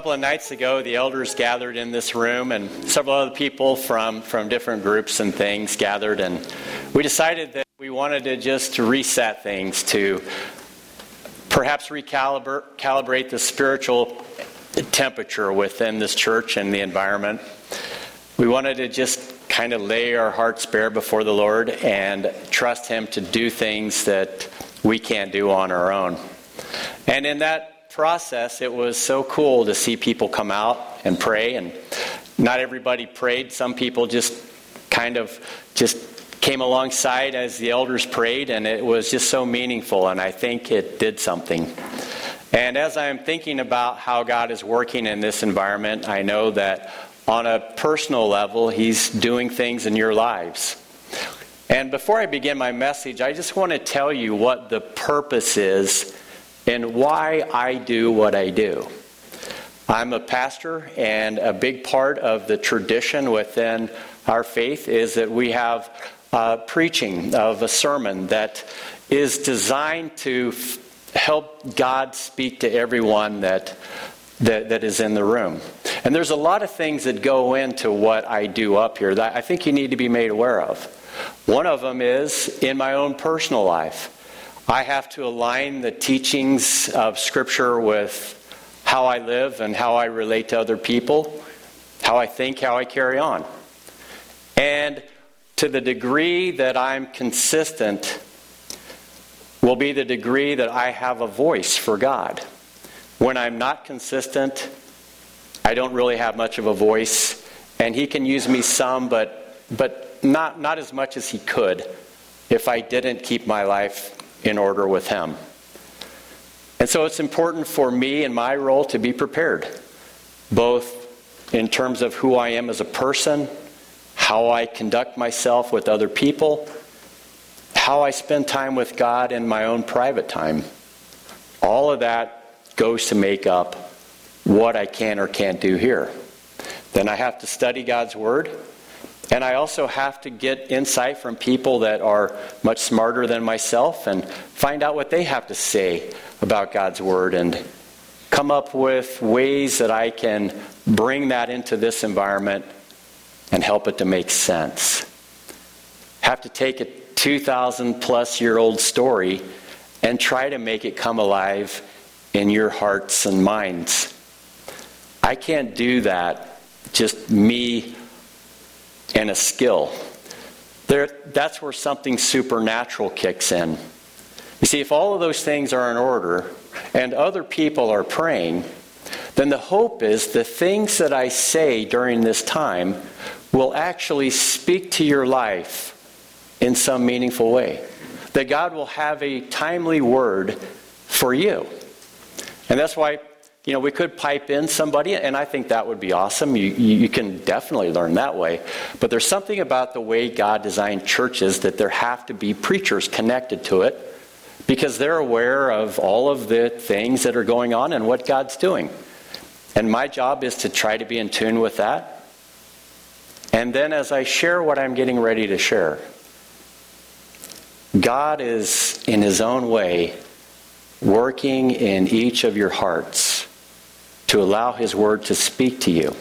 couple of nights ago, the elders gathered in this room, and several other people from, from different groups and things gathered, and we decided that we wanted to just reset things to perhaps recalibrate calibrate the spiritual temperature within this church and the environment. We wanted to just kind of lay our hearts bare before the Lord and trust Him to do things that we can't do on our own. And in that process, it was so cool to see people come out and pray. And not everybody prayed. Some people just kind of just came alongside as the elders prayed, and it was just so meaningful. And I think it did something. And as I'm thinking about how God is working in this environment, I know that on a personal level, He's doing things in your lives. And before I begin my message, I just want to tell you what the purpose is and why I do what I do. I'm a pastor, and a big part of the tradition within our faith is that we have preaching of a sermon that is designed to f- help God speak to everyone that, that, that is in the room. And there's a lot of things that go into what I do up here that I think you need to be made aware of. One of them is in my own personal life. I have to align the teachings of Scripture with how I live and how I relate to other people, how I think, how I carry on. And to the degree that I'm consistent, will be the degree that I have a voice for God. When I'm not consistent, I don't really have much of a voice, and He can use me some, but, but not, not as much as He could if I didn't keep my life in order with Him. And so it's important for me in my role to be prepared, both in terms of who I am as a person, how I conduct myself with other people, how I spend time with God in my own private time. All of that goes to make up what I can or can't do here. Then I have to study God's Word. And I also have to get insight from people that are much smarter than myself and find out what they have to say about God's Word and come up with ways that I can bring that into this environment and help it to make sense. Have to take a 2,000 plus year old story and try to make it come alive in your hearts and minds. I can't do that just me and a skill. There, that's where something supernatural kicks in. You see, if all of those things are in order and other people are praying, then the hope is the things that I say during this time will actually speak to your life in some meaningful way. That God will have a timely word for you. And that's why you know, we could pipe in somebody, and I think that would be awesome. You, you can definitely learn that way. But there's something about the way God designed churches that there have to be preachers connected to it because they're aware of all of the things that are going on and what God's doing. And my job is to try to be in tune with that. And then as I share what I'm getting ready to share, God is, in His own way, working in each of your hearts to allow His Word to speak to you.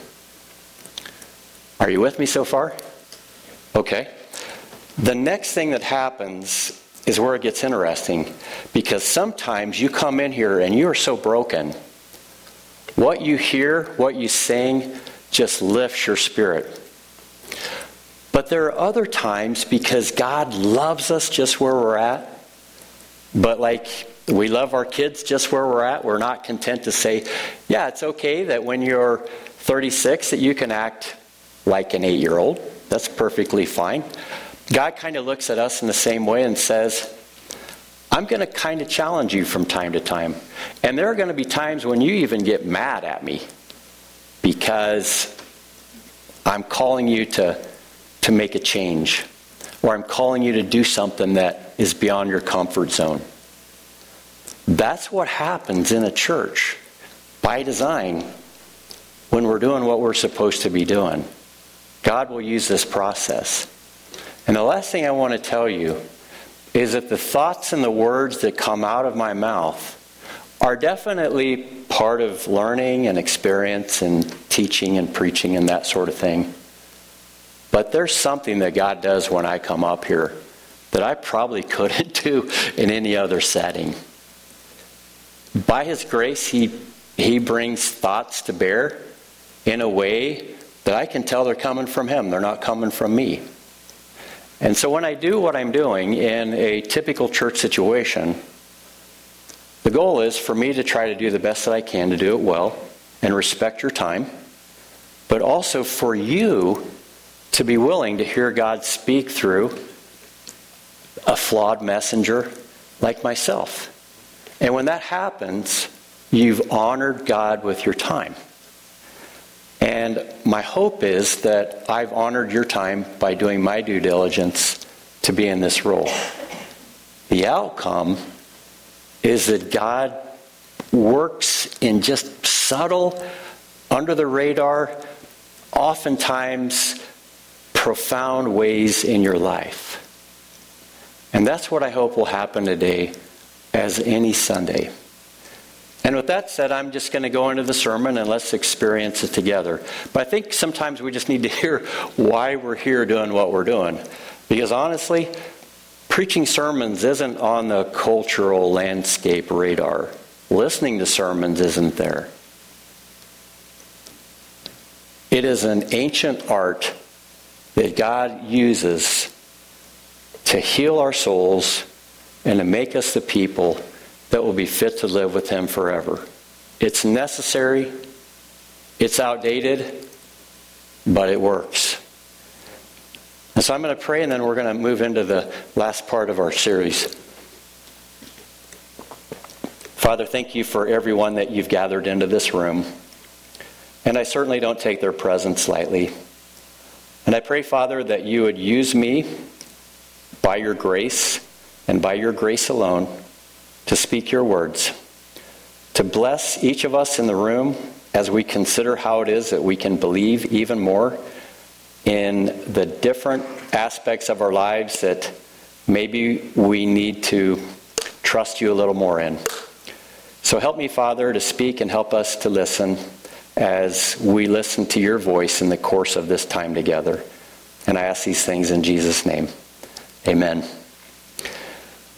Are you with me so far? Okay. The next thing that happens is where it gets interesting because sometimes you come in here and you are so broken. What you hear, what you sing, just lifts your spirit. But there are other times because God loves us just where we're at, but like we love our kids just where we're at. We're not content to say, yeah, it's okay that when you're 36 that you can act like an 8-year-old. That's perfectly fine. God kind of looks at us in the same way and says, I'm going to kind of challenge you from time to time. And there are going to be times when you even get mad at me because I'm calling you to, to make a change or I'm calling you to do something that is beyond your comfort zone. That's what happens in a church by design when we're doing what we're supposed to be doing. God will use this process. And the last thing I want to tell you is that the thoughts and the words that come out of my mouth are definitely part of learning and experience and teaching and preaching and that sort of thing. But there's something that God does when I come up here that I probably couldn't do in any other setting. By His grace, He, he brings thoughts to bear in a way that I can tell they're coming from Him. They're not coming from me. And so when I do what I'm doing in a typical church situation, the goal is for me to try to do the best that I can to do it well and respect your time, but also for you to be willing to hear God speak through a flawed messenger like myself. And when that happens, you've honored God with your time. And my hope is that I've honored your time by doing my due diligence to be in this role. The outcome is that God works in just subtle, under the radar, oftentimes profound ways in your life. And that's what I hope will happen today as any Sunday. And with that said, I'm just going to go into the sermon and let's experience it together. But I think sometimes we just need to hear why we're here doing what we're doing. Because honestly, preaching sermons isn't on the cultural landscape radar. Listening to sermons isn't there. It is an ancient art that God uses to heal our souls and to make us the people that will be fit to live with Him forever. It's necessary, it's outdated, but it works. And so I'm going to pray and then we're going to move into the last part of our series. Father, thank you for everyone that you've gathered into this room. And I certainly don't take their presence lightly. And I pray, Father, that you would use me by your grace and by your grace alone to speak your words, to bless each of us in the room as we consider how it is that we can believe even more in the different aspects of our lives that maybe we need to trust you a little more in. So help me, Father, to speak and help us to listen as we listen to your voice in the course of this time together. And I ask these things in Jesus' name. Amen.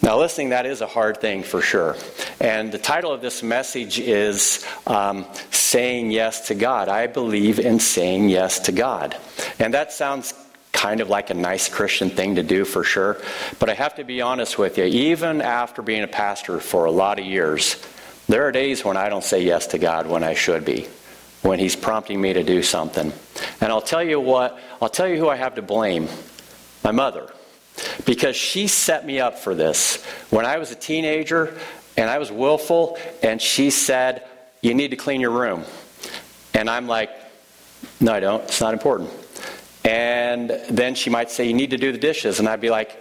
Now, listening, that is a hard thing for sure. And the title of this message is um, Saying Yes to God. I believe in saying yes to God. And that sounds kind of like a nice Christian thing to do for sure. But I have to be honest with you, even after being a pastor for a lot of years, there are days when I don't say yes to God when I should be, when He's prompting me to do something. And I'll tell you what, I'll tell you who I have to blame my mother because she set me up for this. When I was a teenager and I was willful, and she said, You need to clean your room. And I'm like, No, I don't. It's not important. And then she might say, You need to do the dishes. And I'd be like,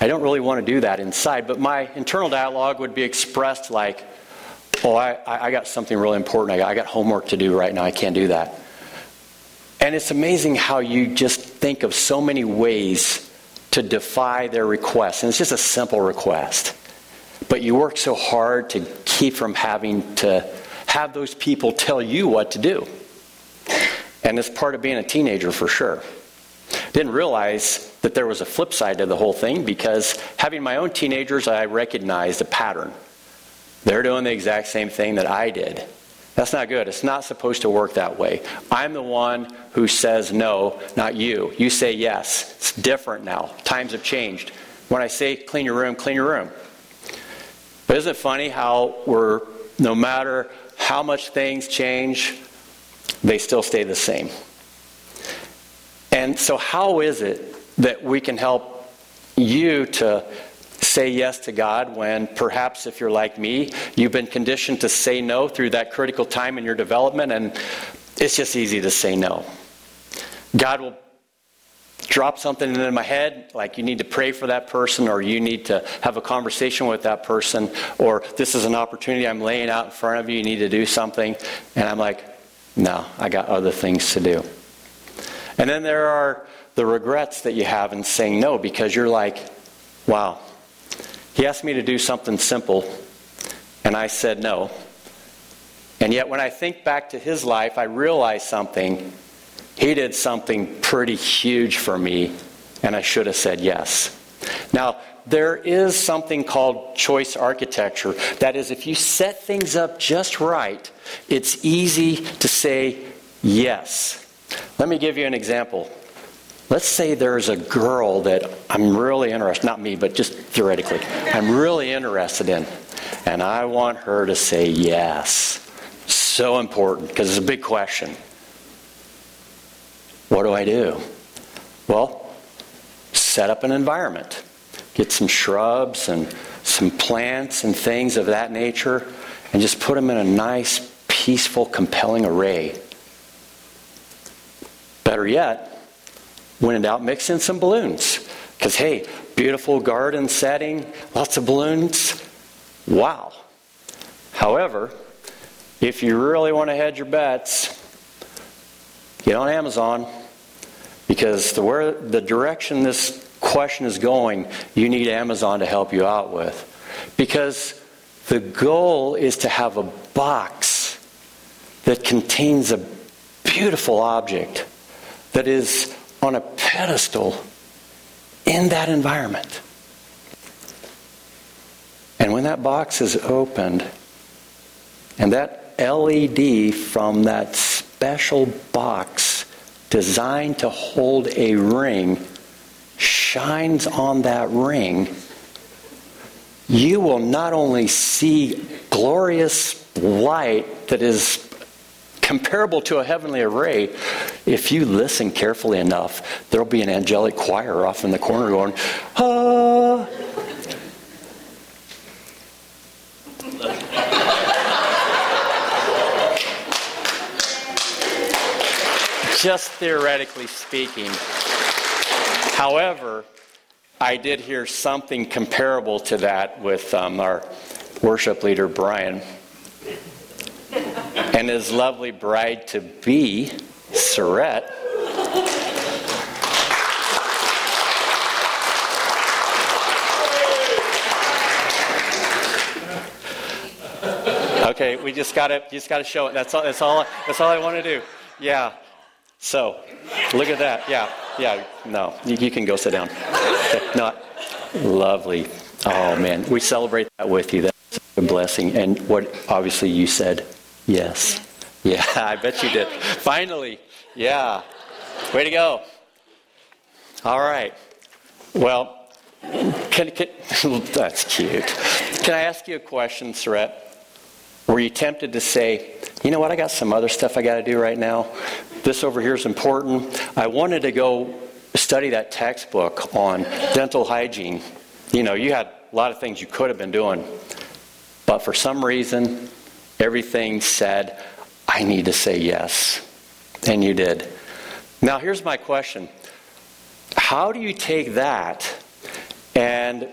I don't really want to do that inside. But my internal dialogue would be expressed like, Oh, I, I got something really important. I got, I got homework to do right now. I can't do that. And it's amazing how you just think of so many ways to defy their request. And it's just a simple request. But you work so hard to keep from having to have those people tell you what to do. And it's part of being a teenager for sure. Didn't realize that there was a flip side to the whole thing because having my own teenagers, I recognized a pattern. They're doing the exact same thing that I did. That's not good. It's not supposed to work that way. I'm the one who says no, not you. You say yes. It's different now. Times have changed. When I say clean your room, clean your room. But isn't it funny how we're, no matter how much things change, they still stay the same? And so, how is it that we can help you to say yes to God when perhaps if you're like me, you've been conditioned to say no through that critical time in your development, and it's just easy to say no. God will drop something into my head, like you need to pray for that person, or you need to have a conversation with that person, or this is an opportunity I'm laying out in front of you, you need to do something. And I'm like, no, I got other things to do. And then there are the regrets that you have in saying no because you're like, wow, he asked me to do something simple, and I said no. And yet, when I think back to his life, I realize something. He did something pretty huge for me, and I should have said yes. Now, there is something called choice architecture. That is, if you set things up just right, it's easy to say yes. Let me give you an example. Let's say there's a girl that I'm really interested, not me, but just theoretically, I'm really interested in, and I want her to say yes. So important because it's a big question. What do I do? Well, set up an environment. Get some shrubs and some plants and things of that nature and just put them in a nice, peaceful, compelling array. Better yet, when in doubt, mix in some balloons. Because, hey, beautiful garden setting, lots of balloons. Wow. However, if you really want to hedge your bets, get on Amazon because the, where, the direction this question is going, you need Amazon to help you out with. Because the goal is to have a box that contains a beautiful object that is on a pedestal in that environment. And when that box is opened, and that LED from that special box designed to hold a ring shines on that ring, you will not only see glorious light that is comparable to a heavenly array, if you listen carefully enough, there'll be an angelic choir off in the corner going, ah. Just theoretically speaking. However, I did hear something comparable to that with um, our worship leader, Brian and his lovely bride to be, Surette. Okay, we just gotta just gotta show it. That's all. That's all. That's all I want to do. Yeah. So, look at that. Yeah. Yeah. No, you, you can go sit down. Okay. No, lovely. Oh man, we celebrate that with you. That's a blessing. And what obviously you said Yes. Yeah, I bet you did. Finally. Yeah. Way to go. All right. Well, can, can, that's cute. Can I ask you a question, Surette? Were you tempted to say, you know what, I got some other stuff I got to do right now? This over here is important. I wanted to go study that textbook on dental hygiene. You know, you had a lot of things you could have been doing, but for some reason, Everything said, I need to say yes. And you did. Now, here's my question How do you take that and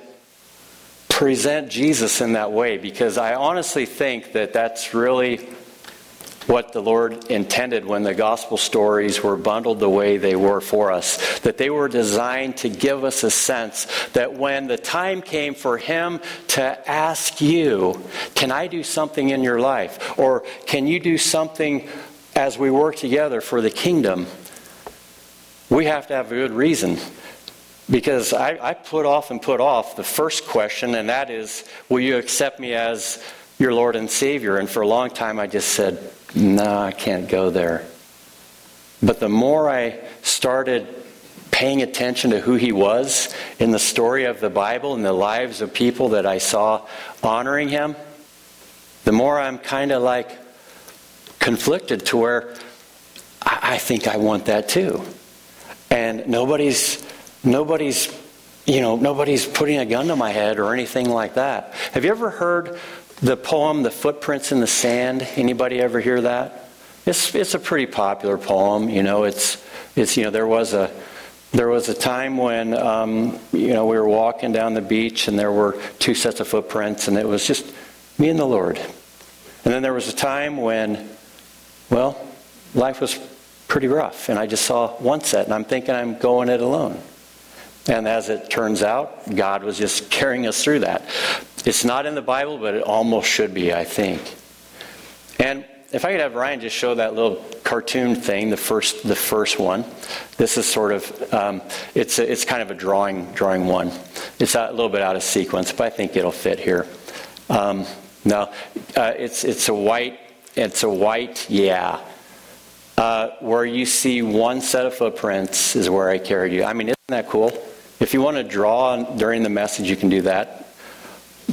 present Jesus in that way? Because I honestly think that that's really what the Lord intended when the gospel stories were bundled the way they were for us. That they were designed to give us a sense that when the time came for Him to ask you, Can I do something in your life? Or can you do something as we work together for the kingdom? We have to have a good reason. Because I, I put off and put off the first question, and that is, Will you accept me as your Lord and Savior? And for a long time I just said, no, I can't go there. But the more I started paying attention to who he was in the story of the Bible and the lives of people that I saw honoring him, the more I'm kind of like conflicted to where I, I think I want that too. And nobody's nobody's you know nobody's putting a gun to my head or anything like that. Have you ever heard the poem "The Footprints in the Sand"? Anybody ever hear that? It's it's a pretty popular poem. You know, it's it's you know there was a there was a time when um, you know we were walking down the beach and there were two sets of footprints and it was just me and the Lord. And then there was a time when, well, life was pretty rough and I just saw one set and I'm thinking I'm going it alone. And as it turns out, God was just carrying us through that. It's not in the Bible, but it almost should be, I think. And if I could have Ryan just show that little cartoon thing, the first, the first one. This is sort of, um, it's, a, it's kind of a drawing, drawing one. It's a little bit out of sequence, but I think it'll fit here. Um, no, uh, it's, it's a white, it's a white, yeah. Uh, where you see one set of footprints is where I carried you. I mean, isn't that cool? If you want to draw during the message, you can do that.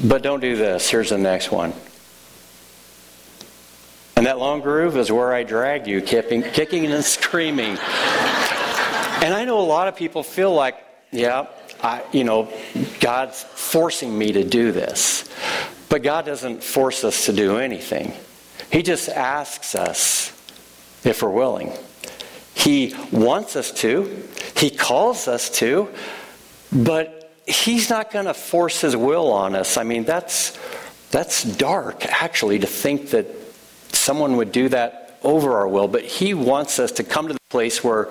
But don't do this. Here's the next one. And that long groove is where I drag you, kicking, kicking and screaming. and I know a lot of people feel like, yeah, I, you know, God's forcing me to do this. But God doesn't force us to do anything. He just asks us if we're willing. He wants us to, He calls us to, but He's not going to force His will on us. I mean, that's, that's dark, actually, to think that someone would do that over our will. But He wants us to come to the place where,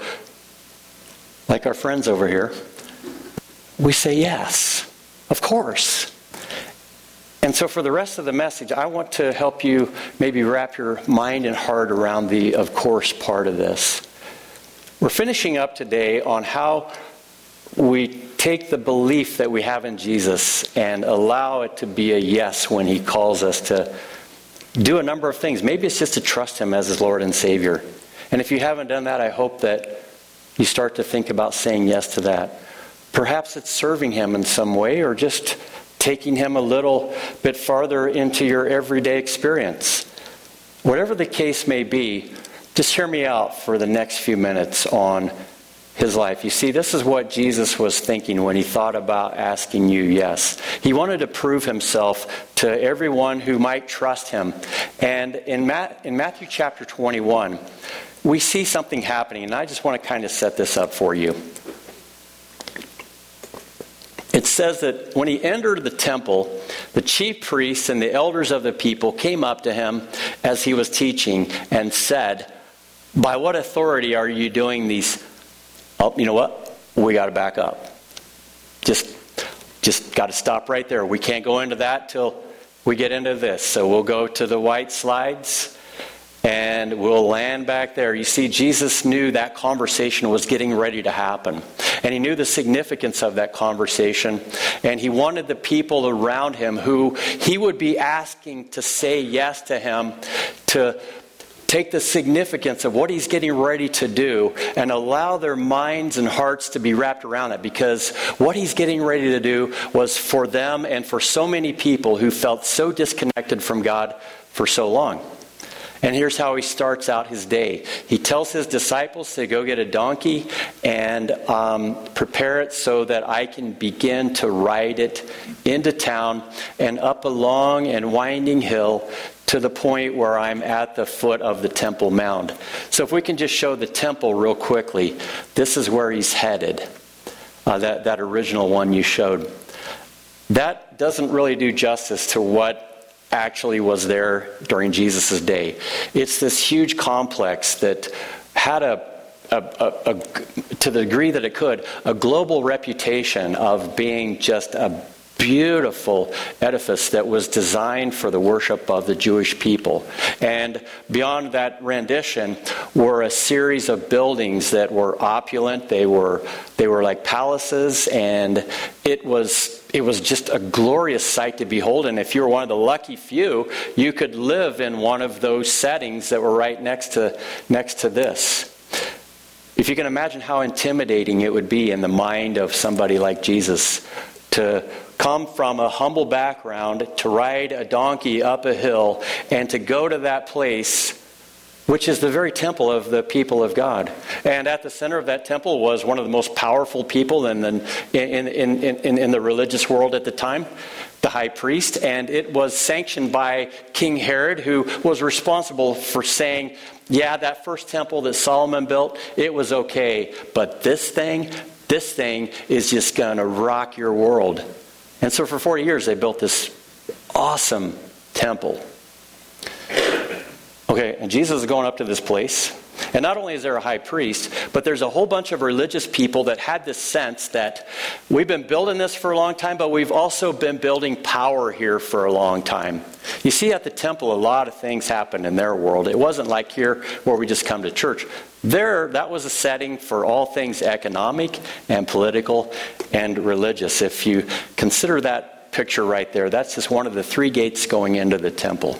like our friends over here, we say yes, of course. And so, for the rest of the message, I want to help you maybe wrap your mind and heart around the of course part of this. We're finishing up today on how we take the belief that we have in Jesus and allow it to be a yes when He calls us to do a number of things. Maybe it's just to trust Him as His Lord and Savior. And if you haven't done that, I hope that you start to think about saying yes to that. Perhaps it's serving Him in some way or just taking Him a little bit farther into your everyday experience. Whatever the case may be, just hear me out for the next few minutes on his life. You see, this is what Jesus was thinking when he thought about asking you yes. He wanted to prove himself to everyone who might trust him. And in, Matt, in Matthew chapter 21, we see something happening, and I just want to kind of set this up for you it says that when he entered the temple, the chief priests and the elders of the people came up to him as he was teaching and said, By what authority are you doing these? Oh, you know what? We got to back up. Just, just got to stop right there. We can't go into that till we get into this. So we'll go to the white slides and we'll land back there. You see, Jesus knew that conversation was getting ready to happen. And he knew the significance of that conversation. And he wanted the people around him who he would be asking to say yes to him to take the significance of what he's getting ready to do and allow their minds and hearts to be wrapped around it because what he's getting ready to do was for them and for so many people who felt so disconnected from God for so long. And here's how he starts out his day. He tells his disciples to go get a donkey and um, prepare it so that I can begin to ride it into town and up a long and winding hill to the point where I'm at the foot of the Temple Mount. So, if we can just show the temple real quickly, this is where he's headed. Uh, that, that original one you showed. That doesn't really do justice to what actually was there during Jesus' day. It's this huge complex that had a, a, a, a, to the degree that it could, a global reputation of being just a beautiful edifice that was designed for the worship of the Jewish people. And beyond that rendition were a series of buildings that were opulent. They were they were like palaces and it was it was just a glorious sight to behold and if you were one of the lucky few, you could live in one of those settings that were right next to next to this. If you can imagine how intimidating it would be in the mind of somebody like Jesus to come from a humble background to ride a donkey up a hill and to go to that place which is the very temple of the people of God. And at the center of that temple was one of the most powerful people in the, in, in, in, in, the religious world at the time, the high priest. And it was sanctioned by King Herod, who was responsible for saying, yeah, that first temple that Solomon built, it was okay. But this thing, this thing is just going to rock your world. And so for 40 years, they built this awesome temple. Okay, and Jesus is going up to this place. And not only is there a high priest, but there's a whole bunch of religious people that had this sense that we've been building this for a long time, but we've also been building power here for a long time. You see, at the temple, a lot of things happened in their world. It wasn't like here where we just come to church. There, that was a setting for all things economic and political and religious. If you consider that picture right there, that's just one of the three gates going into the temple.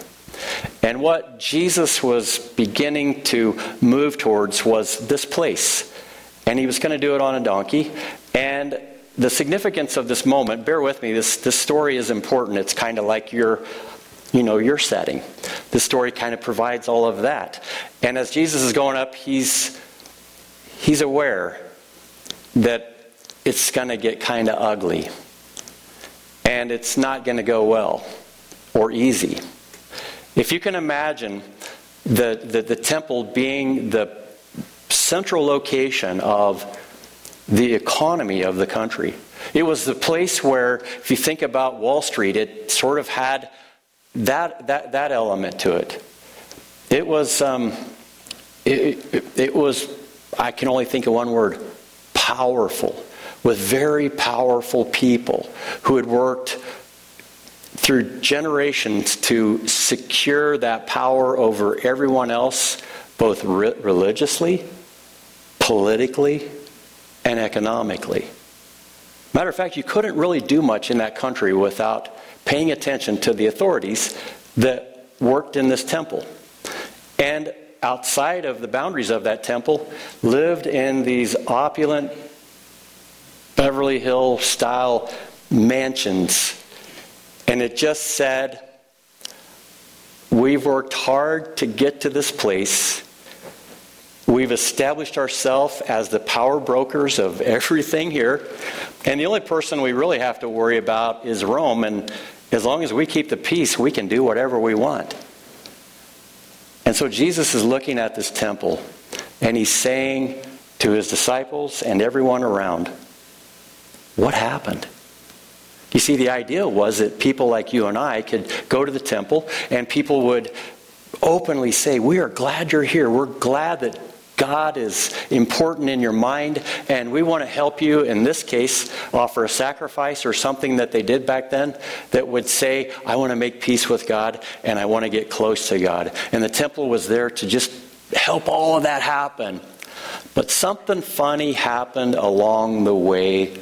And what Jesus was beginning to move towards was this place. And he was going to do it on a donkey. And the significance of this moment, bear with me, this, this story is important. It's kind of like your, you know, your setting. This story kind of provides all of that. And as Jesus is going up, he's he's aware that it's going to get kind of ugly. And it's not going to go well or easy. If you can imagine the, the, the temple being the central location of the economy of the country, it was the place where, if you think about Wall Street, it sort of had that, that, that element to it. It was, um, it, it, it was, I can only think of one word powerful, with very powerful people who had worked through generations to secure that power over everyone else, both re- religiously, politically, and economically. Matter of fact, you couldn't really do much in that country without paying attention to the authorities that worked in this temple. And outside of the boundaries of that temple lived in these opulent Beverly Hill style mansions and it just said, We've worked hard to get to this place. We've established ourselves as the power brokers of everything here. And the only person we really have to worry about is Rome. And as long as we keep the peace, we can do whatever we want. And so Jesus is looking at this temple and he's saying to his disciples and everyone around, What happened? You see, the idea was that people like you and I could go to the temple and people would openly say, We are glad you're here. We're glad that God is important in your mind, and we want to help you, in this case, offer a sacrifice or something that they did back then that would say, I want to make peace with God and I want to get close to God. And the temple was there to just help all of that happen. But something funny happened along the way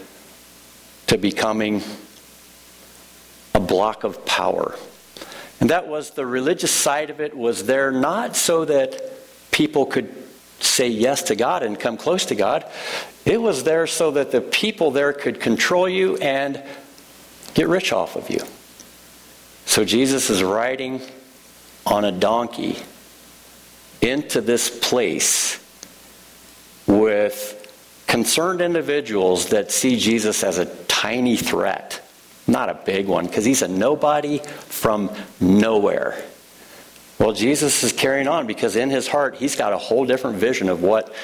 to becoming a block of power. And that was the religious side of it was there not so that people could say yes to God and come close to God. It was there so that the people there could control you and get rich off of you. So Jesus is riding on a donkey into this place with concerned individuals that see Jesus as a tiny threat not a big one, because he's a nobody from nowhere. Well, Jesus is carrying on because in his heart, he's got a whole different vision of what,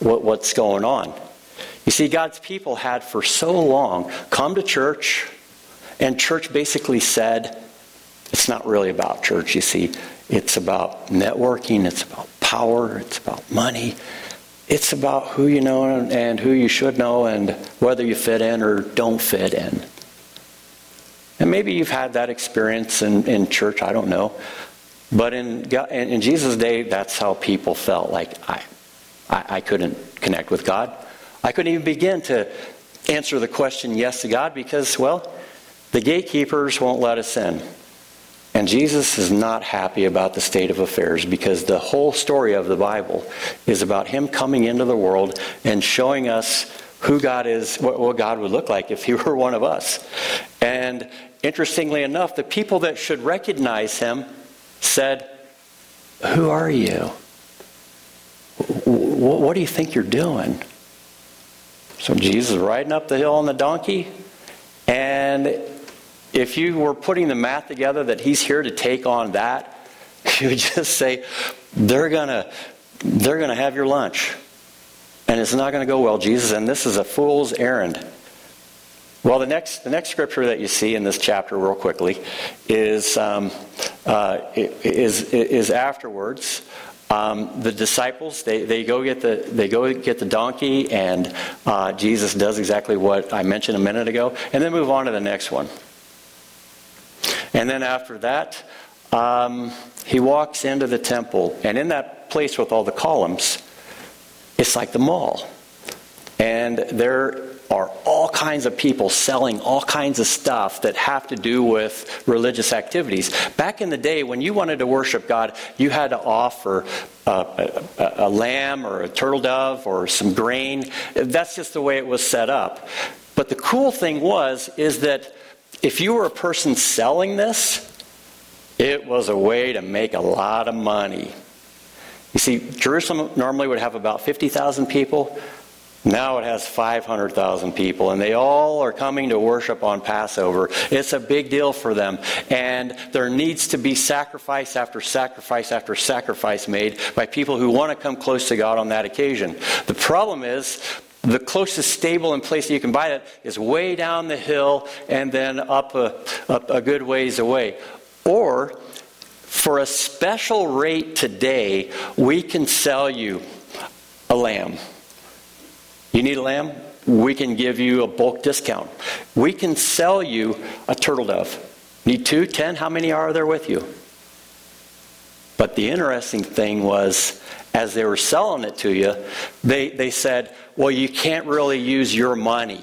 what, what's going on. You see, God's people had for so long come to church, and church basically said, it's not really about church, you see. It's about networking, it's about power, it's about money. It's about who you know and who you should know and whether you fit in or don't fit in. And maybe you've had that experience in, in church, I don't know. But in, in Jesus' day, that's how people felt. Like, I, I, I couldn't connect with God. I couldn't even begin to answer the question yes to God because, well, the gatekeepers won't let us in. And Jesus is not happy about the state of affairs because the whole story of the Bible is about Him coming into the world and showing us who God is, what, God would look like if He were one of us. And Interestingly enough, the people that should recognize him said, Who are you? What do you think you're doing? So Jesus is riding up the hill on the donkey, and if you were putting the math together that he's here to take on that, you would just say, they're gonna, they're gonna have your lunch. And it's not gonna go well, Jesus, and this is a fool's errand. Well, the next, the next scripture that you see in this chapter, real quickly, is um, uh, is, is afterwards. Um, the disciples they, they go get the they go get the donkey and uh, Jesus does exactly what I mentioned a minute ago and then move on to the next one and then after that um, he walks into the temple and in that place with all the columns it's like the mall and there are all kinds of people selling all kinds of stuff that have to do with religious activities. Back in the day, when you wanted to worship God, you had to offer uh, a, a, a lamb or a turtle dove or some grain. That's just the way it was set up. But the cool thing was, is that if you were a person selling this, it was a way to make a lot of money. You see, Jerusalem normally would have about 50,000 people. Now it has 500,000 people, and they all are coming to worship on Passover. It's a big deal for them. And there needs to be sacrifice after sacrifice after sacrifice made by people who want to come close to God on that occasion. The problem is, the closest stable and place that you can buy it is way down the hill and then up a, up a good ways away. Or, for a special rate today, we can sell you a lamb you need a lamb? We can give you a bulk discount. We can sell you a turtle dove. Need two, ten? How many are there with you? But the interesting thing was, as they were selling it to you, they, they said, well, you can't really use your money.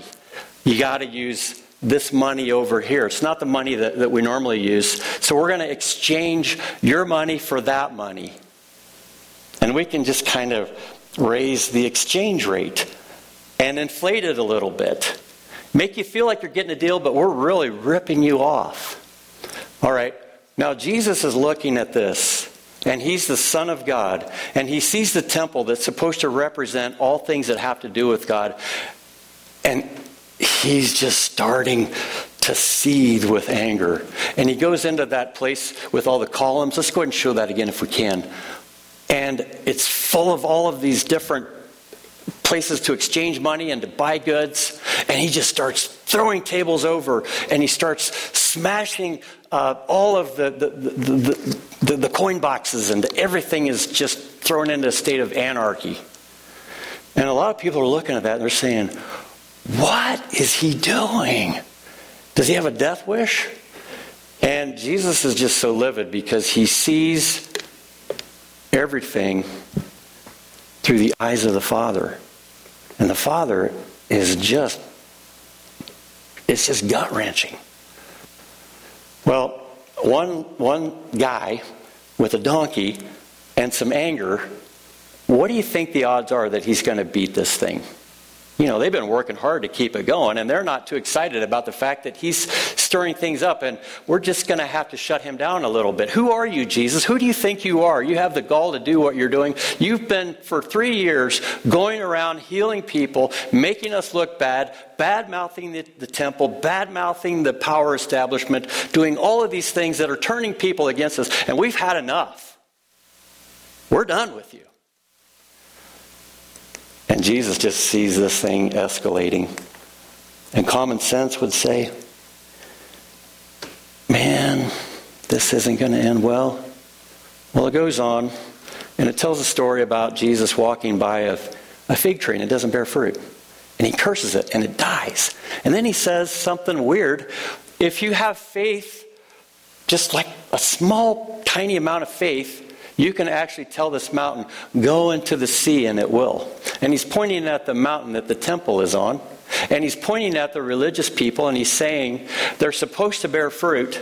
You got to use this money over here. It's not the money that, that we normally use. So we're going to exchange your money for that money. And we can just kind of raise the exchange rate and inflate it a little bit. Make you feel like you're getting a deal, but we're really ripping you off. All right, now Jesus is looking at this, and he's the Son of God, and he sees the temple that's supposed to represent all things that have to do with God, and he's just starting to seethe with anger. And he goes into that place with all the columns. Let's go ahead and show that again if we can. And it's full of all of these different places to exchange money and to buy goods. And he just starts throwing tables over and he starts smashing uh, all of the the, the, the, the, coin boxes, and everything is just thrown into a state of anarchy. And a lot of people are looking at that and they're saying, What is he doing? Does he have a death wish? And Jesus is just so livid because he sees everything through the eyes of the Father. And the father is just, it's just gut wrenching. Well, one, one guy with a donkey and some anger, what do you think the odds are that he's going to beat this thing? You know, they've been working hard to keep it going, and they're not too excited about the fact that he's stirring things up, and we're just going to have to shut him down a little bit. Who are you, Jesus? Who do you think you are? You have the gall to do what you're doing. You've been, for three years, going around healing people, making us look bad, bad mouthing the, the temple, bad mouthing the power establishment, doing all of these things that are turning people against us, and we've had enough. We're done with you. And Jesus just sees this thing escalating. And common sense would say, man, this isn't going to end well. Well, it goes on, and it tells a story about Jesus walking by a, a fig tree and it doesn't bear fruit. And he curses it and it dies. And then he says something weird. If you have faith, just like a small, tiny amount of faith, you can actually tell this mountain, go into the sea, and it will. And he's pointing at the mountain that the temple is on. And he's pointing at the religious people, and he's saying they're supposed to bear fruit,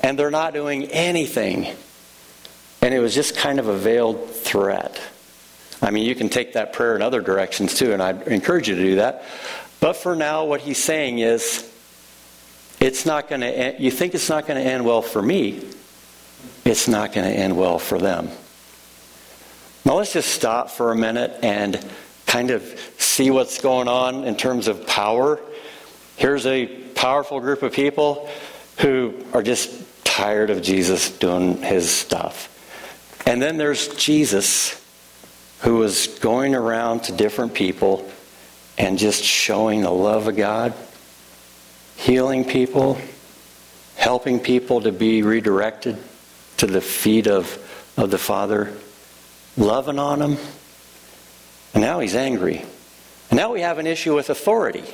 and they're not doing anything. And it was just kind of a veiled threat. I mean, you can take that prayer in other directions too, and I encourage you to do that. But for now, what he's saying is, it's not going to. You think it's not going to end well for me? It's not going to end well for them. Now, let's just stop for a minute and kind of see what's going on in terms of power. Here's a powerful group of people who are just tired of Jesus doing his stuff. And then there's Jesus, who was going around to different people and just showing the love of God, healing people, helping people to be redirected. To the feet of, of the Father, loving on him. And now he's angry. And now we have an issue with authority.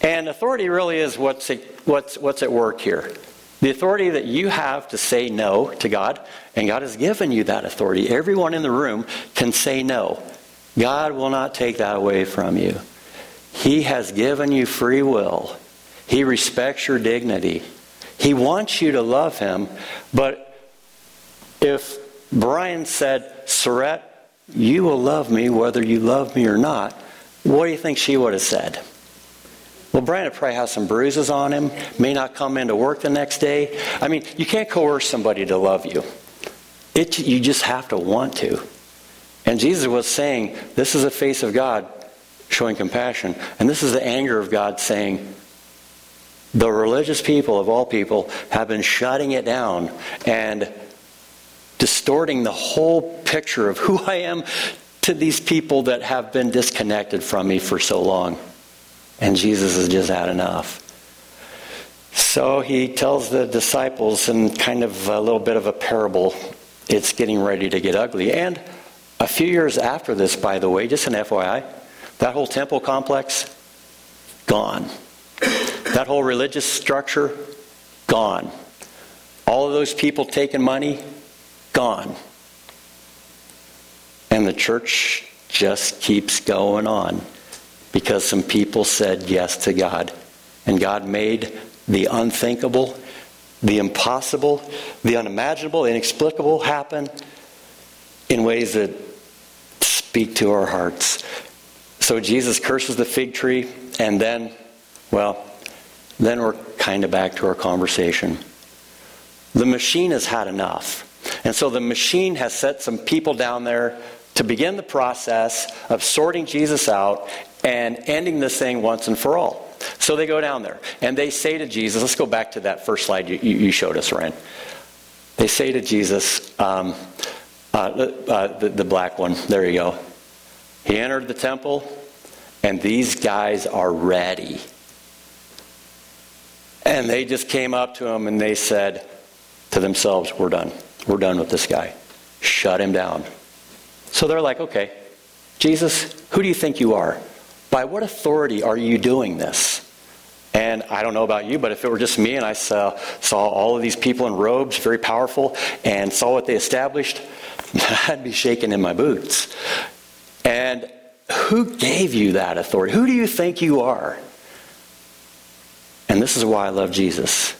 And authority really is what's, what's, what's at work here. The authority that you have to say no to God, and God has given you that authority. Everyone in the room can say no. God will not take that away from you. He has given you free will. He respects your dignity. He wants you to love Him. But if Brian said, Surette, you will love me whether you love me or not, what do you think she would have said? Well, Brian would probably have some bruises on him, may not come into work the next day. I mean, you can't coerce somebody to love you. It, you just have to want to. And Jesus was saying, This is the face of God showing compassion. And this is the anger of God saying, The religious people of all people have been shutting it down and distorting the whole picture of who I am to these people that have been disconnected from me for so long. And Jesus has just had enough. So he tells the disciples in kind of a little bit of a parable, it's getting ready to get ugly. And a few years after this, by the way, just an FYI, that whole temple complex, gone. That whole religious structure, gone. All of those people taking money, gone. And the church just keeps going on because some people said yes to God. And God made the unthinkable, the impossible, the unimaginable, the inexplicable happen in ways that speak to our hearts. So Jesus curses the fig tree, and then, well, then we're kind of back to our conversation. The machine has had enough. And so the machine has set some people down there to begin the process of sorting Jesus out and ending this thing once and for all. So they go down there and they say to Jesus, let's go back to that first slide you, you showed us, Ryan. They say to Jesus, um, uh, uh, the, the black one, there you go. He entered the temple, and these guys are ready. And they just came up to him and they said to themselves, We're done. We're done with this guy. Shut him down. So they're like, Okay, Jesus, who do you think you are? By what authority are you doing this? And I don't know about you, but if it were just me and I saw, saw all of these people in robes, very powerful, and saw what they established, I'd be shaking in my boots. And who gave you that authority? Who do you think you are? And this is why I love Jesus.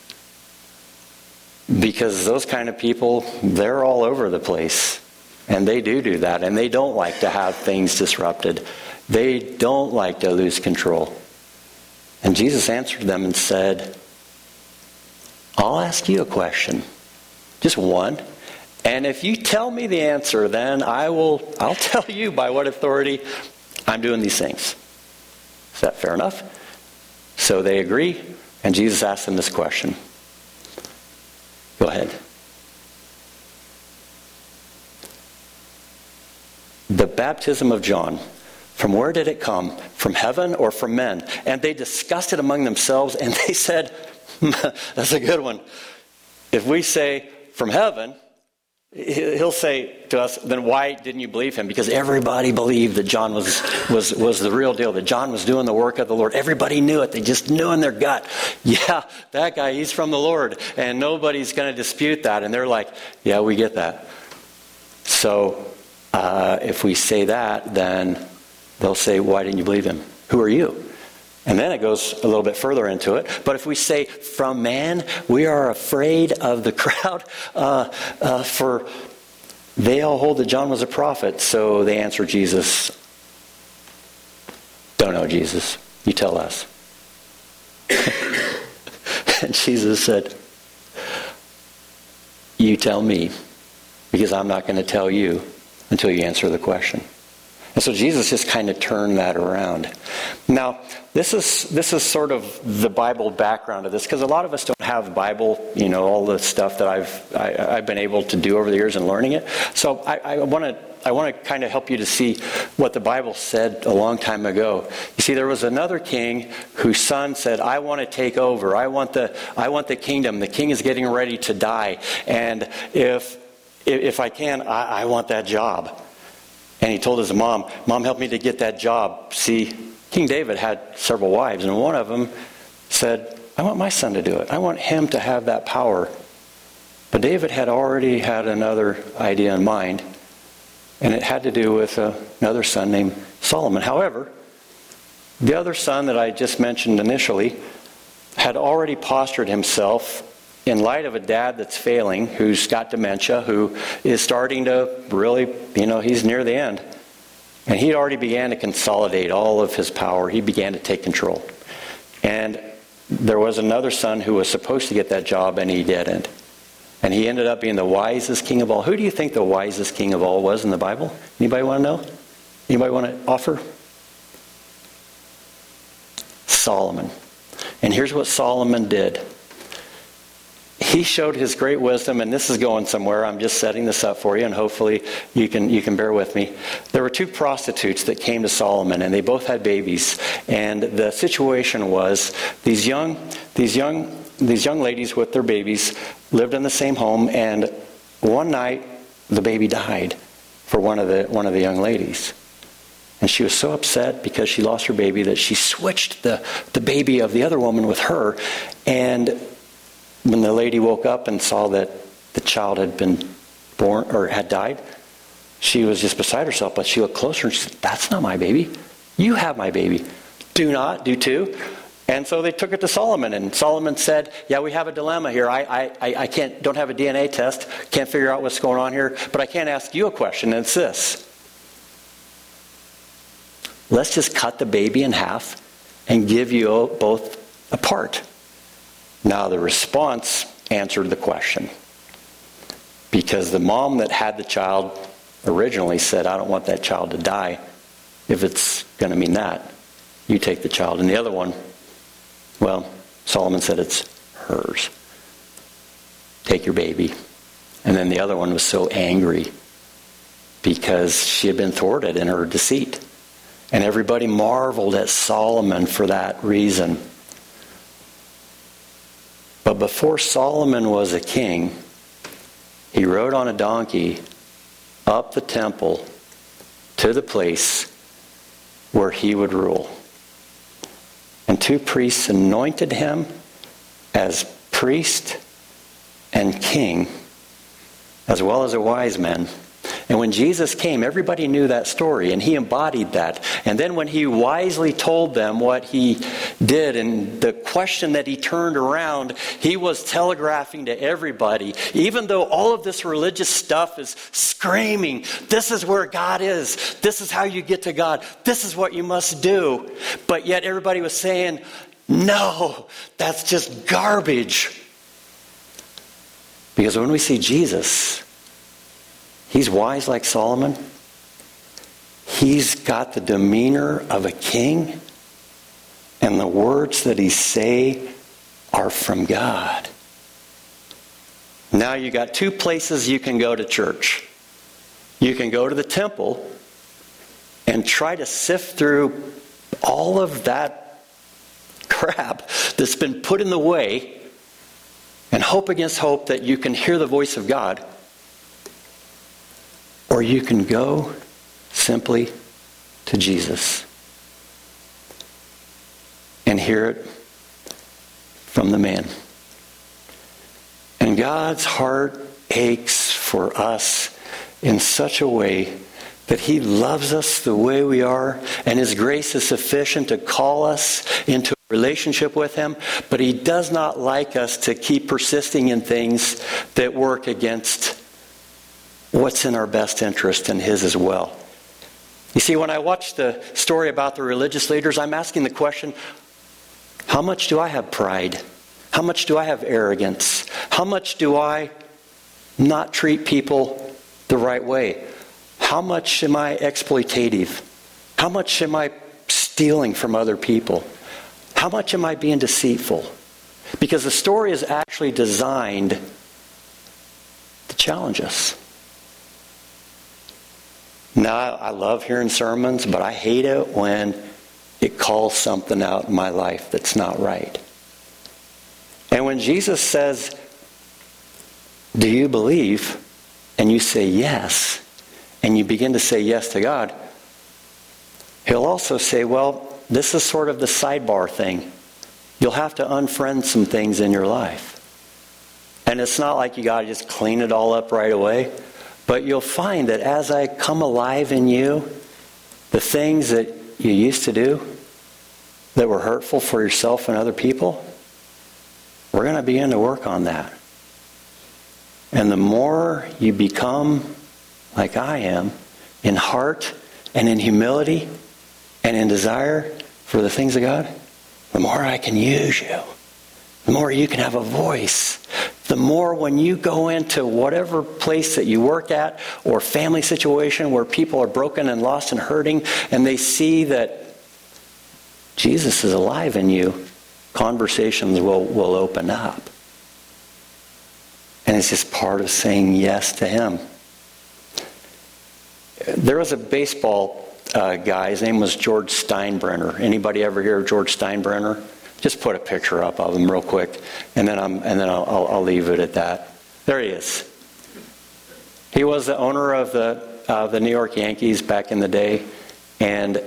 Because those kind of people, they're all over the place. And they do do that. And they don't like to have things disrupted. They don't like to lose control. And Jesus answered them and said, I'll ask you a question. Just one. And if you tell me the answer, then I will I'll tell you by what authority I'm doing these things. Is that fair enough? So they agree, and Jesus asked them this question. Go ahead. The baptism of John, from where did it come? From heaven or from men? And they discussed it among themselves, and they said, hmm, That's a good one. If we say from heaven, He'll say to us, then why didn't you believe him? Because everybody believed that John was, was, was the real deal, that John was doing the work of the Lord. Everybody knew it. They just knew in their gut, yeah, that guy, he's from the Lord. And nobody's going to dispute that. And they're like, yeah, we get that. So uh, if we say that, then they'll say, why didn't you believe him? Who are you? And then it goes a little bit further into it. But if we say from man, we are afraid of the crowd, uh, uh, for they all hold that John was a prophet. So they answer Jesus, Don't know, Jesus. You tell us. and Jesus said, You tell me, because I'm not going to tell you until you answer the question. And so Jesus just kind of turned that around. Now, this is this is sort of the Bible background of this because a lot of us don't have Bible, you know, all the stuff that I've I, have i have been able to do over the years and learning it. So I, want to I want to kind of help you to see what the Bible said a long time ago. You see, there was another king whose son said, I want to take over. I want the, I want the kingdom. The king is getting ready to die. And if, if I can, I, I want that job. And he told his mom, Mom, help me to get that job. See, King David had several wives, and one of them said, I want my son to do it. I want him to have that power. But David had already had another idea in mind, and it had to do with another son named Solomon. However, the other son that I just mentioned initially had already postured himself in light of a dad that's failing, who's got dementia, who is starting to really, you know, he's near the end. And he already began to consolidate all of his power. He began to take control. And there was another son who was supposed to get that job, and he didn't. And he ended up being the wisest king of all. Who do you think the wisest king of all was in the Bible? Anybody want to know? Anybody want to offer? Solomon. And here's what Solomon did. He showed his great wisdom, and this is going somewhere. I'm just setting this up for you, and hopefully you can you can bear with me. There were two prostitutes that came to Solomon, and they both had babies. And the situation was these young these young these young ladies with their babies lived in the same home, and one night the baby died for one of the one of the young ladies. And she was so upset because she lost her baby that she switched the, the baby of the other woman with her. And when the lady woke up and saw that the child had been born or had died, she was just beside herself. But she looked closer and she said, That's not my baby. You have my baby. Do not, do too. And so they took it to Solomon, and Solomon said, "Yeah, we have a dilemma here. I, I, I can't, don't have a DNA test, can't figure out what's going on here, but I can't ask you a question, and it's this: Let's just cut the baby in half and give you both a part." Now the response answered the question, because the mom that had the child originally said, "I don't want that child to die. If it's going to mean that, you take the child," and the other one well, Solomon said it's hers. Take your baby. And then the other one was so angry because she had been thwarted in her deceit. And everybody marveled at Solomon for that reason. But before Solomon was a king, he rode on a donkey up the temple to the place where he would rule. And two priests anointed him as priest and king, as well as a wise man. And when Jesus came, everybody knew that story, and he embodied that. And then when he wisely told them what he did and the question that he turned around, he was telegraphing to everybody, even though all of this religious stuff is screaming, This is where God is. This is how you get to God. This is what you must do. But yet everybody was saying, No, that's just garbage. Because when we see Jesus, He's wise like Solomon. He's got the demeanor of a king. And the words that he say are from God. Now you got two places you can go to church. You can go to the temple and try to sift through all of that crap that's been put in the way and hope against hope that you can hear the voice of God. Or you can go simply to Jesus and hear it from the man. And God's heart aches for us in such a way that He loves us the way we are, and His grace is sufficient to call us into a relationship with Him, but He does not like us to keep persisting in things that work against what's in our best interest and His as well. You see, when I watch the story about the religious leaders, I'm asking the question how much do I have pride? How much do I have arrogance? How much do I not treat people the right way? How much am I exploitative? How much am I stealing from other people? How much am I being deceitful? Because the story is actually designed to challenge us. Now, I love hearing sermons, but I hate it when it calls something out in my life that's not right. And when Jesus says, Do you believe? and you say yes, and you begin to say yes to God, He'll also say, Well, this is sort of the sidebar thing. You'll have to unfriend some things in your life. And it's not like you got to just clean it all up right away. But you'll find that as I come alive in you, the things that you used to do that were hurtful for yourself and other people, we're going to begin to work on that. And the more you become like I am in heart and in humility and in desire for the things of God, the more I can use you. The more you can have a voice the more when you go into whatever place that you work at or family situation where people are broken and lost and hurting and they see that Jesus is alive in you, conversations will, will open up. And it's just part of saying yes to Him. There was a baseball uh, guy, his name was George Steinbrenner. Anybody ever hear of George Steinbrenner? Just put a picture up of him real quick, and then, I'm, and then I'll, I'll, leave it at that. There he is. He was the owner of the, uh, the New York Yankees back in the day, and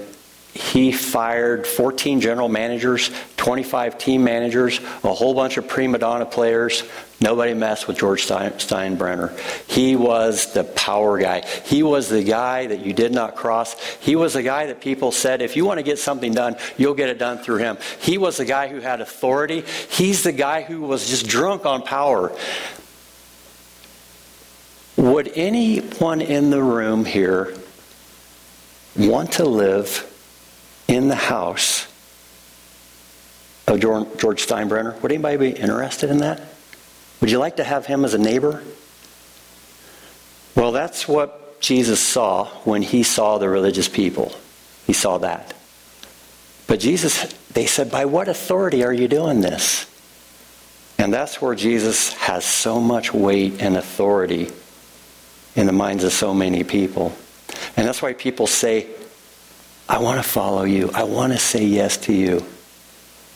he fired 14 general managers, 25 team managers, a whole bunch of prima donna players. Nobody messed with George Stein, Steinbrenner. He was the power guy. He was the guy that you did not cross. He was the guy that people said, if you want to get something done, you'll get it done through him. He was the guy who had authority. He's the guy who was just drunk on power. Would anyone in the room here want to live in the house of George Steinbrenner. Would anybody be interested in that? Would you like to have him as a neighbor? Well, that's what Jesus saw when he saw the religious people. He saw that. But Jesus, they said, By what authority are you doing this? And that's where Jesus has so much weight and authority in the minds of so many people. And that's why people say, I want to follow you. I want to say yes to you.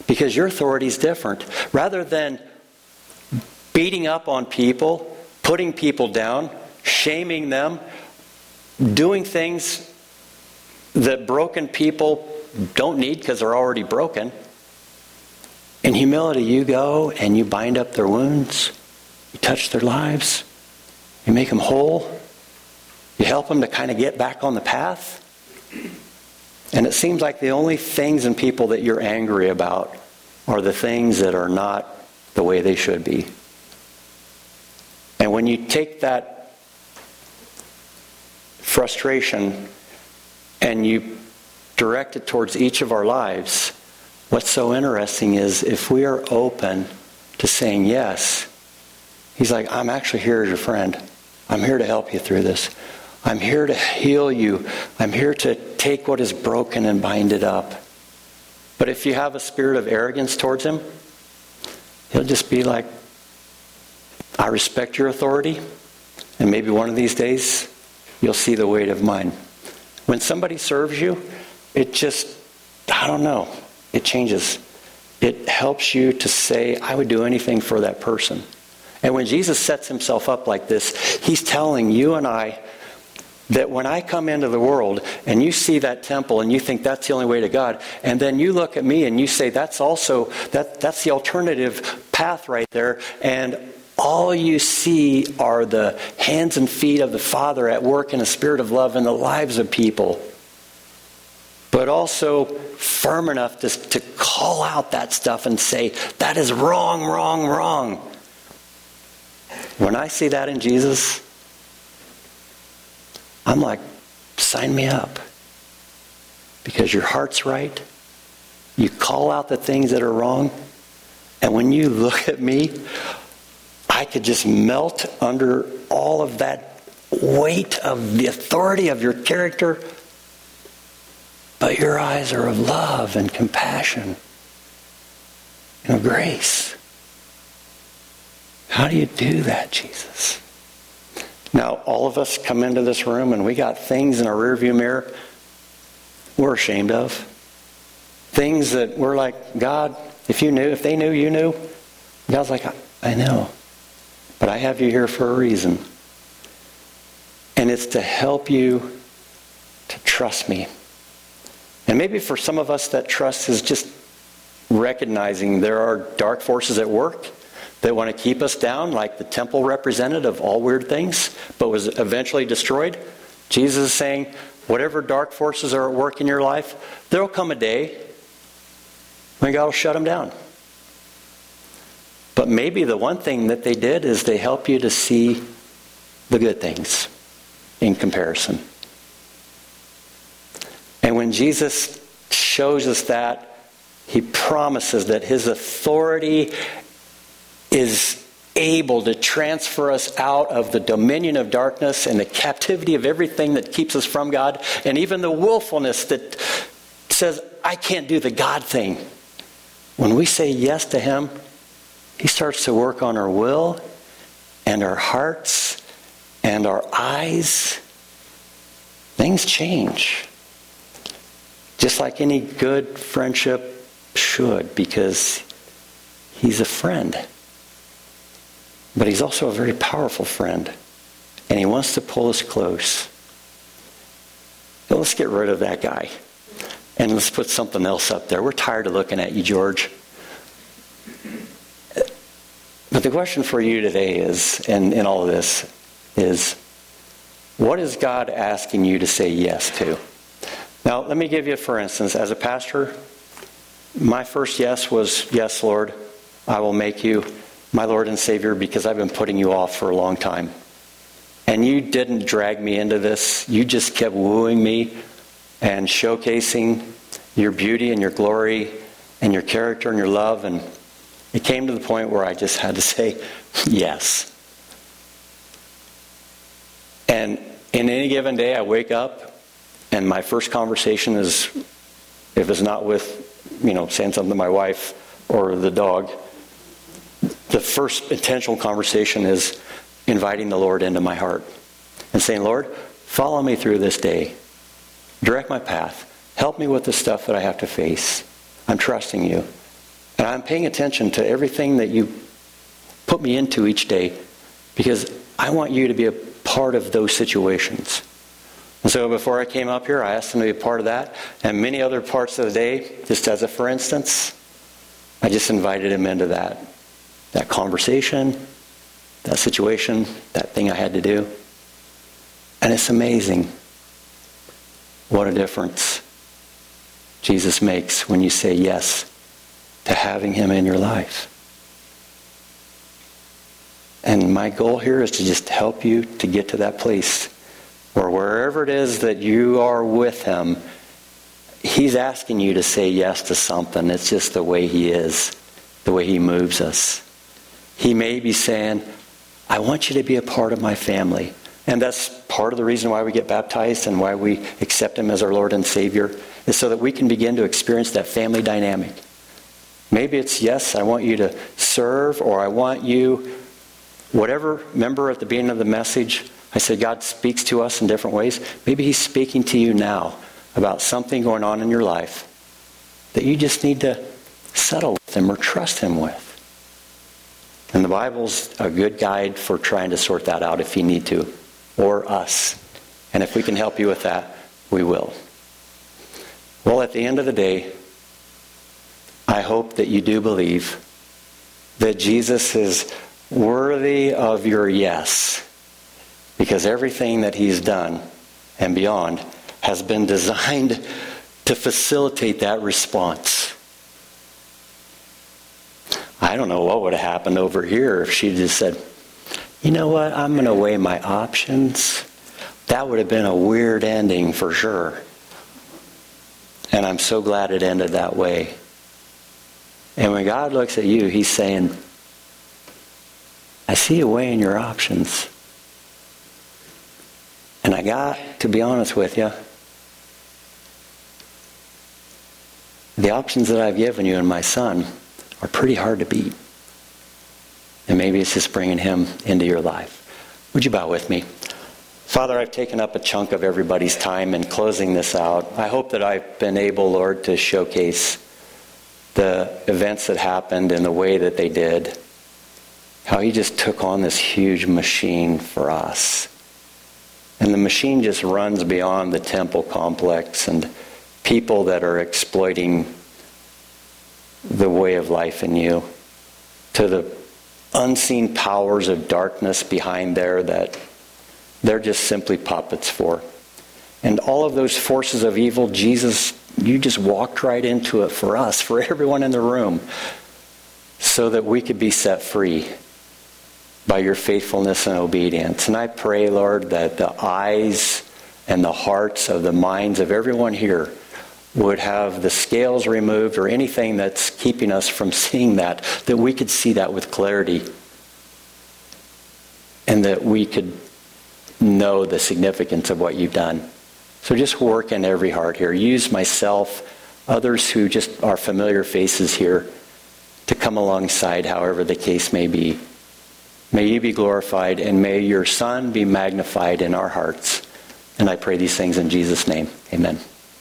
Because your authority is different. Rather than beating up on people, putting people down, shaming them, doing things that broken people don't need because they're already broken. In humility, you go and you bind up their wounds, you touch their lives, you make them whole, you help them to kind of get back on the path. And it seems like the only things and people that you're angry about are the things that are not the way they should be. And when you take that frustration and you direct it towards each of our lives, what's so interesting is if we are open to saying yes, He's like, I'm actually here as your friend. I'm here to help you through this. I'm here to heal you. I'm here to take what is broken and bind it up. But if you have a spirit of arrogance towards him, he'll just be like, I respect your authority, and maybe one of these days you'll see the weight of mine. When somebody serves you, it just, I don't know, it changes. It helps you to say, I would do anything for that person. And when Jesus sets himself up like this, he's telling you and I that when I come into the world and you see that temple and you think that's the only way to God, and then you look at me and you say that's also that that's the alternative path right there, and all you see are the hands and feet of the Father at work in a spirit of love in the lives of people. But also firm enough to, to call out that stuff and say, that is wrong, wrong, wrong. When I see that in Jesus, I'm like, sign me up. Because your heart's right. You call out the things that are wrong. And when you look at me, I could just melt under all of that weight of the authority of your character. But your eyes are of love and compassion and of grace. How do you do that, Jesus? Now, all of us come into this room and we got things in our rearview mirror we're ashamed of. Things that we're like, God, if you knew, if they knew, you knew. God's like, I know. But I have you here for a reason. And it's to help you to trust me. And maybe for some of us, that trust is just recognizing there are dark forces at work that want to keep us down, like the temple represented of all weird things, but was eventually destroyed. Jesus is saying, whatever dark forces are at work in your life, there'll come a day when God will shut them down. But maybe the one thing that they did is they help you to see the good things in comparison. And when Jesus shows us that, he promises that his authority is able to transfer us out of the dominion of darkness and the captivity of everything that keeps us from God, and even the willfulness that says, I can't do the God thing. When we say yes to him, he starts to work on our will and our hearts and our eyes. Things change. Just like any good friendship should, because he's a friend. But he's also a very powerful friend. And he wants to pull us close. Let's get rid of that guy. And let's put something else up there. We're tired of looking at you, George. But the question for you today is, and in all of this, is what is God asking you to say yes to? Now, let me give you, for instance, as a pastor, my first yes was, Yes, Lord, I will make you my Lord and Savior because I've been putting you off for a long time. And you didn't drag me into this, you just kept wooing me and showcasing your beauty and your glory and your character and your love. And it came to the point where I just had to say yes. And in any given day, I wake up and my first conversation is, if it's not with, you know, saying something to my wife or the dog, the first intentional conversation is inviting the Lord into my heart and saying, Lord, follow me through this day. Direct my path. Help me with the stuff that I have to face. I'm trusting you. And I'm paying attention to everything that you put me into each day because I want you to be a part of those situations. And so before I came up here, I asked him to be a part of that. And many other parts of the day, just as a for instance, I just invited him into that. That conversation, that situation, that thing I had to do. And it's amazing what a difference Jesus makes when you say yes to having Him in your life. And my goal here is to just help you to get to that place where wherever it is that you are with Him, He's asking you to say yes to something. It's just the way He is, the way He moves us. He may be saying, I want you to be a part of my family. And that's part of the reason why we get baptized and why we accept Him as our Lord and Savior, is so that we can begin to experience that family dynamic. Maybe it's, yes, I want you to serve, or I want you, whatever, remember at the beginning of the message, I said God speaks to us in different ways. Maybe He's speaking to you now about something going on in your life that you just need to settle with Him or trust Him with. And the Bible's a good guide for trying to sort that out if you need to, or us. And if we can help you with that, we will. Well, at the end of the day, I hope that you do believe that Jesus is worthy of your yes, because everything that he's done and beyond has been designed to facilitate that response. I don't know what would have happened over here if she just said, you know what, I'm going to weigh my options. That would have been a weird ending for sure. And I'm so glad it ended that way. And when God looks at you, He's saying, I see you weighing your options. And I got to be honest with you. The options that I've given you and my son are pretty hard to beat. And maybe it's just bringing him into your life. Would you bow with me? Father, I've taken up a chunk of everybody's time in closing this out. I hope that I've been able, Lord, to showcase the events that happened and the way that they did. How He just took on this huge machine for us. And the machine just runs beyond the temple complex and people that are exploiting the way of life in you to the unseen powers of darkness behind there that they're just simply puppets for. And all of those forces of evil, Jesus, you just walked right into it for us, for everyone in the room, so that we could be set free by your faithfulness and obedience. And I pray, Lord, that the eyes and the hearts of the minds of everyone here would have the scales removed or anything that's keeping us from seeing that, that we could see that with clarity. And that we could know the significance of what you've done. So just work in every heart here. Use myself, others who just are familiar faces here, to come alongside, however the case may be. May you be glorified, and may your Son be magnified in our hearts. And I pray these things in Jesus' name. Amen.